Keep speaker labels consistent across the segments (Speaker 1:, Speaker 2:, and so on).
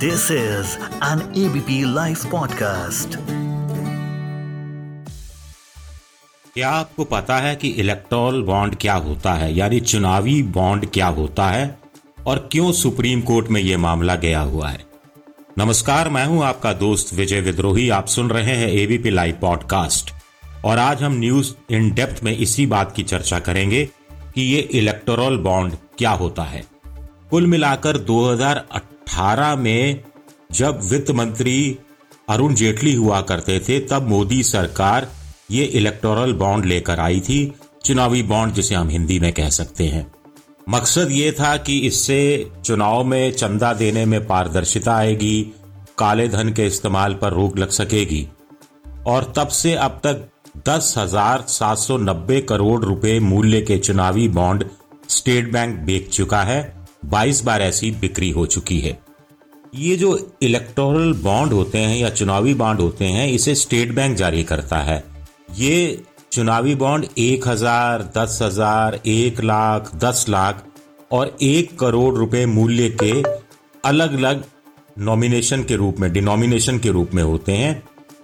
Speaker 1: This is an ABP Life podcast.
Speaker 2: क्या आपको पता है कि इलेक्टोरल बॉन्ड क्या होता है? यानी चुनावी बॉन्ड क्या होता है? और क्यों सुप्रीम कोर्ट में यह मामला गया हुआ है? नमस्कार, मैं हूँ आपका दोस्त विजय विद्रोही। आप सुन रहे हैं एबीपी लाइव पॉडकास्ट और आज हम न्यूज़ इन डेप्थ में इसी बात की चर्चा करेंगे कि ये इलेक्टोरल बॉन्ड क्या होता है? कुल मिलाकर 2018 में जब वित्त मंत्री अरुण जेटली हुआ करते थे, तब मोदी सरकार ये इलेक्टोरल बॉन्ड लेकर आई थी, चुनावी बॉन्ड जिसे हम हिंदी में कह सकते हैं। मकसद ये था कि इससे चुनाव में चंदा देने में पारदर्शिता आएगी, काले धन के इस्तेमाल पर रोक लग सकेगी। और तब से अब तक दस हज़ार सात सौ नब्बे करोड़ रुपए मूल्य के चुनावी बॉन्ड स्टेट बैंक बेच चुका है। 22 बार ऐसी बिक्री हो चुकी है। ये जो इलेक्टोरल बॉन्ड होते हैं या चुनावी बॉन्ड होते हैं, इसे स्टेट बैंक जारी करता है। ये चुनावी बॉन्ड एक हज़ार, दस हज़ार, एक लाख, दस लाख और एक करोड़ रुपए मूल्य के अलग अलग नॉमिनेशन के रूप में डिनोमिनेशन के रूप में होते हैं।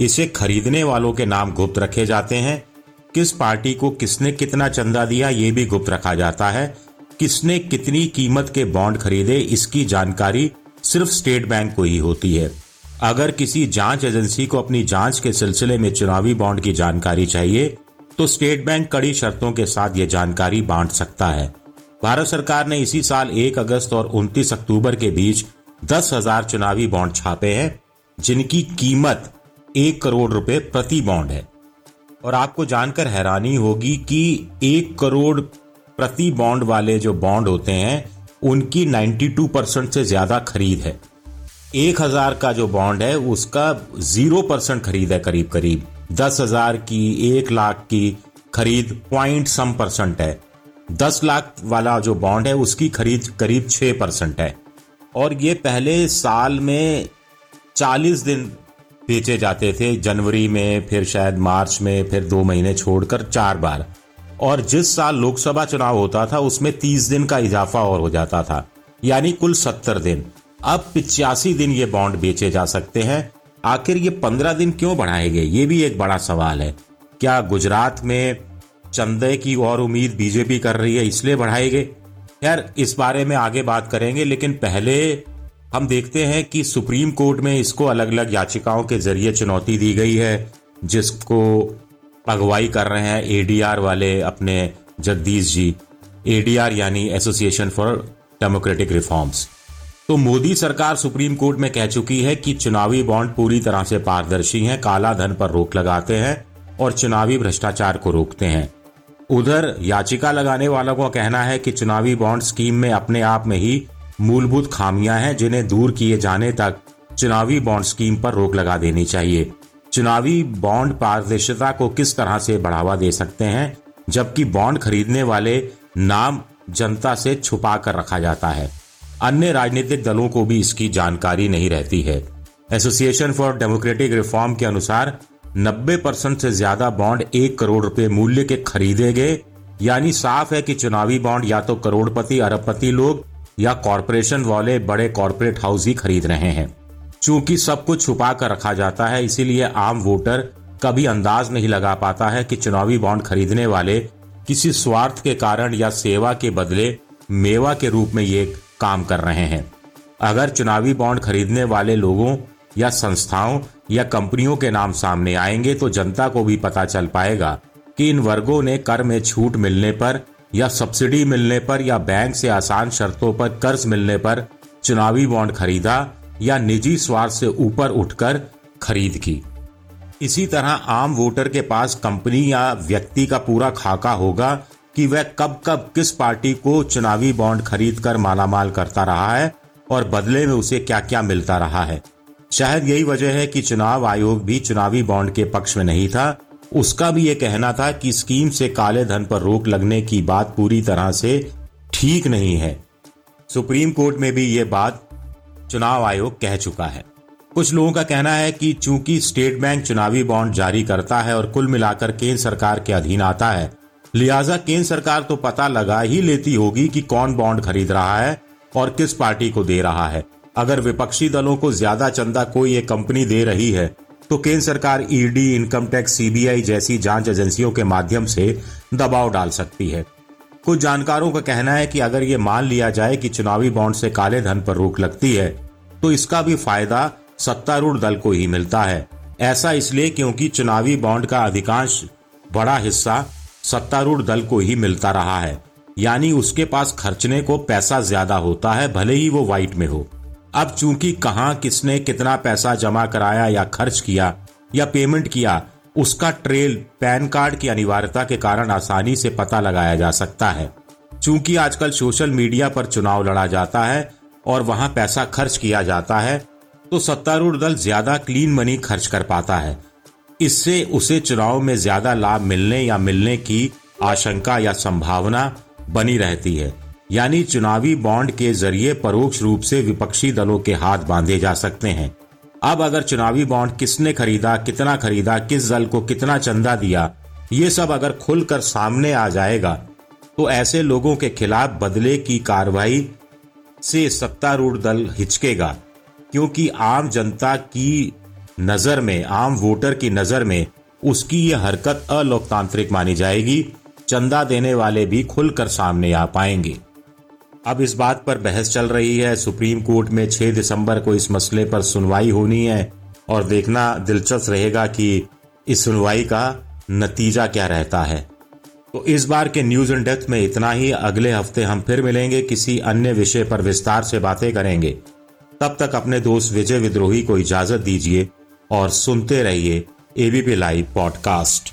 Speaker 2: इसे खरीदने वालों के नाम गुप्त रखे जाते हैं। किस पार्टी को किसने कितना चंदा दिया, ये भी गुप्त रखा जाता है। किसने कितनी कीमत के बॉन्ड खरीदे, इसकी जानकारी सिर्फ़ स्टेट बैंक को ही होती है। अगर किसी जाँच एजेंसी को अपनी जाँच के सिलसिले में चुनावी बॉन्ड की जानकारी चाहिए तो स्टेट बैंक कड़ी शर्तों के साथ ये जानकारी बांट सकता है। भारत सरकार ने इसी साल 1 अगस्त और 29 अक्टूबर के बीच दस हज़ार चुनावी बॉन्ड छापे हैं, जिनकी कीमत एक करोड़ रुपए प्रति बॉन्ड है। और आपको जानकर हैरानी होगी कि एक करोड़ प्रति बॉन्ड वाले जो बॉन्ड होते हैं, उनकी 92 परसेंट से ज़्यादा खरीद है। एक हज़ार का जो बॉन्ड है, उसका ज़ीरो परसेंट खरीद है करीब करीब। दस हज़ार की, एक लाख की खरीद पॉइंट सम परसेंट है। दस लाख वाला जो बॉन्ड है, उसकी खरीद करीब छह परसेंट है। और ये पहले साल में चालीस दिन बेचे जाते थे, जनवरी में, फिर शायद मार्च में, फिर दो महीने छोड़कर चार बार। और जिस साल लोकसभा चुनाव होता था, उसमें तीस दिन का इजाफा और हो जाता था, यानी कुल सत्तर दिन। अब पिचासी दिन ये बॉन्ड बेचे जा सकते हैं। आखिर ये पंद्रह दिन क्यों बढ़ाए गए? ये भी एक बड़ा सवाल है। क्या गुजरात में चंदे की और उम्मीद बीजेपी कर रही है, इसलिए बढ़ाए गए? खैर, इस बारे में आगे बात करेंगे, लेकिन पहले हम देखते हैं कि सुप्रीम कोर्ट में इसको अलग अलग याचिकाओं के ज़रिए चुनौती दी गई है, जिसको अगुवाई कर रहे हैं एडीआर वाले अपने जगदीश जी। एडीआर यानी एसोसिएशन फॉर डेमोक्रेटिक रिफॉर्म्स तो मोदी सरकार सुप्रीम कोर्ट में कह चुकी है कि चुनावी बॉन्ड पूरी तरह से पारदर्शी हैं, काला धन पर रोक लगाते हैं और चुनावी भ्रष्टाचार को रोकते हैं। उधर याचिका लगाने वालों का कहना है कि चुनावी बॉन्ड स्कीम में अपने आप में ही मूलभूत खामियाँ हैं जिन्हें दूर किए जाने तक चुनावी बॉन्ड स्कीम पर रोक लगा देनी चाहिए। चुनावी बॉन्ड पारदर्शिता को किस तरह से बढ़ावा दे सकते हैं, जबकि बॉन्ड खरीदने वाले नाम जनता से छुपा कर रखा जाता है। अन्य राजनीतिक दलों को भी इसकी जानकारी नहीं रहती है। एसोसिएशन फॉर डेमोक्रेटिक रिफॉर्म के अनुसार 90 परसेंट से ज़्यादा बॉन्ड एक करोड़ रुपए मूल्य के खरीदे गए, यानी साफ़ है कि चुनावी बॉन्ड या तो करोड़पति, अरबपति लोग या कॉरपोरेशन वाले बड़े कॉरपोरेट हाउस ही खरीद रहे हैं। चूँकि सब कुछ छुपा कर रखा जाता है, इसीलिए आम वोटर कभी अंदाज नहीं लगा पाता है कि चुनावी बॉन्ड खरीदने वाले किसी स्वार्थ के कारण या सेवा के बदले मेवा के रूप में ये काम कर रहे हैं। अगर चुनावी बॉन्ड खरीदने वाले लोगों या संस्थाओं या कंपनियों के नाम सामने आएँगे तो जनता को भी पता चल पाएगा कि इन वर्गों ने कर में छूट मिलने पर या सब्सिडी मिलने पर या बैंक से आसान शर्तों पर कर्ज मिलने पर चुनावी बॉन्ड खरीदा या निजी स्वार्थ से ऊपर उठकर खरीद की। इसी तरह आम वोटर के पास कंपनी या व्यक्ति का पूरा खाका होगा कि वह कब कब किस पार्टी को चुनावी बॉन्ड खरीद कर मालामाल करता रहा है और बदले में उसे क्या क्या मिलता रहा है। शायद यही वजह है कि चुनाव आयोग भी चुनावी बॉन्ड के पक्ष में नहीं था। उसका भी ये कहना था कि स्कीम से काले धन पर रोक लगने की बात पूरी तरह से ठीक नहीं है। सुप्रीम कोर्ट में भी ये बात चुनाव आयोग कह चुका है। कुछ लोगों का कहना है कि चूँकि स्टेट बैंक चुनावी बॉन्ड जारी करता है और कुल मिलाकर केंद्र सरकार के अधीन आता है, लिहाजा केंद्र सरकार तो पता लगा ही लेती होगी कि कौन बॉन्ड खरीद रहा है और किस पार्टी को दे रहा है। अगर विपक्षी दलों को ज़्यादा चंदा कोई एक कंपनी दे रही है तो केंद्र सरकार ईडी, इनकम टैक्स, सीबीआई जैसी जाँच एजेंसियों के माध्यम से दबाव डाल सकती है। कुछ जानकारों का कहना है कि अगर ये मान लिया जाए कि चुनावी बॉन्ड से काले धन पर रोक लगती है तो इसका भी फ़ायदा सत्तारूढ़ दल को ही मिलता है। ऐसा इसलिए क्योंकि चुनावी बॉन्ड का अधिकांश बड़ा हिस्सा सत्तारूढ़ दल को ही मिलता रहा है। यानी उसके पास खर्चने को पैसा ज़्यादा होता है, भले ही वो व्हाइट में हो। अब चूँकि कहा, किसने कितना पैसा जमा कराया या खर्च किया या पेमेंट किया उसका ट्रेल पैन कार्ड की अनिवार्यता के कारण आसानी से पता लगाया जा सकता है। चूँकि आजकल सोशल मीडिया पर चुनाव लड़ा जाता है और वहाँ पैसा खर्च किया जाता है तो सत्तारूढ़ दल ज़्यादा क्लीन मनी खर्च कर पाता है। इससे उसे चुनाव में ज़्यादा लाभ मिलने या मिलने की आशंका या संभावना बनी रहती है। यानी चुनावी बॉन्ड के ज़रिए परोक्ष रूप से विपक्षी दलों के हाथ बांधे जा सकते हैं। अब अगर चुनावी बॉन्ड किसने खरीदा, कितना खरीदा, किस दल को कितना चंदा दिया, ये सब अगर खुलकर सामने आ जाएगा तो ऐसे लोगों के खिलाफ बदले की कार्रवाई से सत्तारूढ़ दल हिचकेगा, क्योंकि आम जनता की नज़र में, आम वोटर की नज़र में उसकी ये हरकत अलोकतांत्रिक मानी जाएगी, चंदा देने वाले भी खुलकर सामने आ पाएँगे। अब इस बात पर बहस चल रही है। सुप्रीम कोर्ट में 6 दिसंबर को इस मसले पर सुनवाई होनी है और देखना दिलचस्प रहेगा कि इस सुनवाई का नतीजा क्या रहता है। तो इस बार के न्यूज़ इन डेप्थ में इतना ही। अगले हफ़्ते हम फिर मिलेंगे, किसी अन्य विषय पर विस्तार से बातें करेंगे। तब तक अपने दोस्त विजय विद्रोही को इजाज़त दीजिए और सुनते रहिए ABP live podcast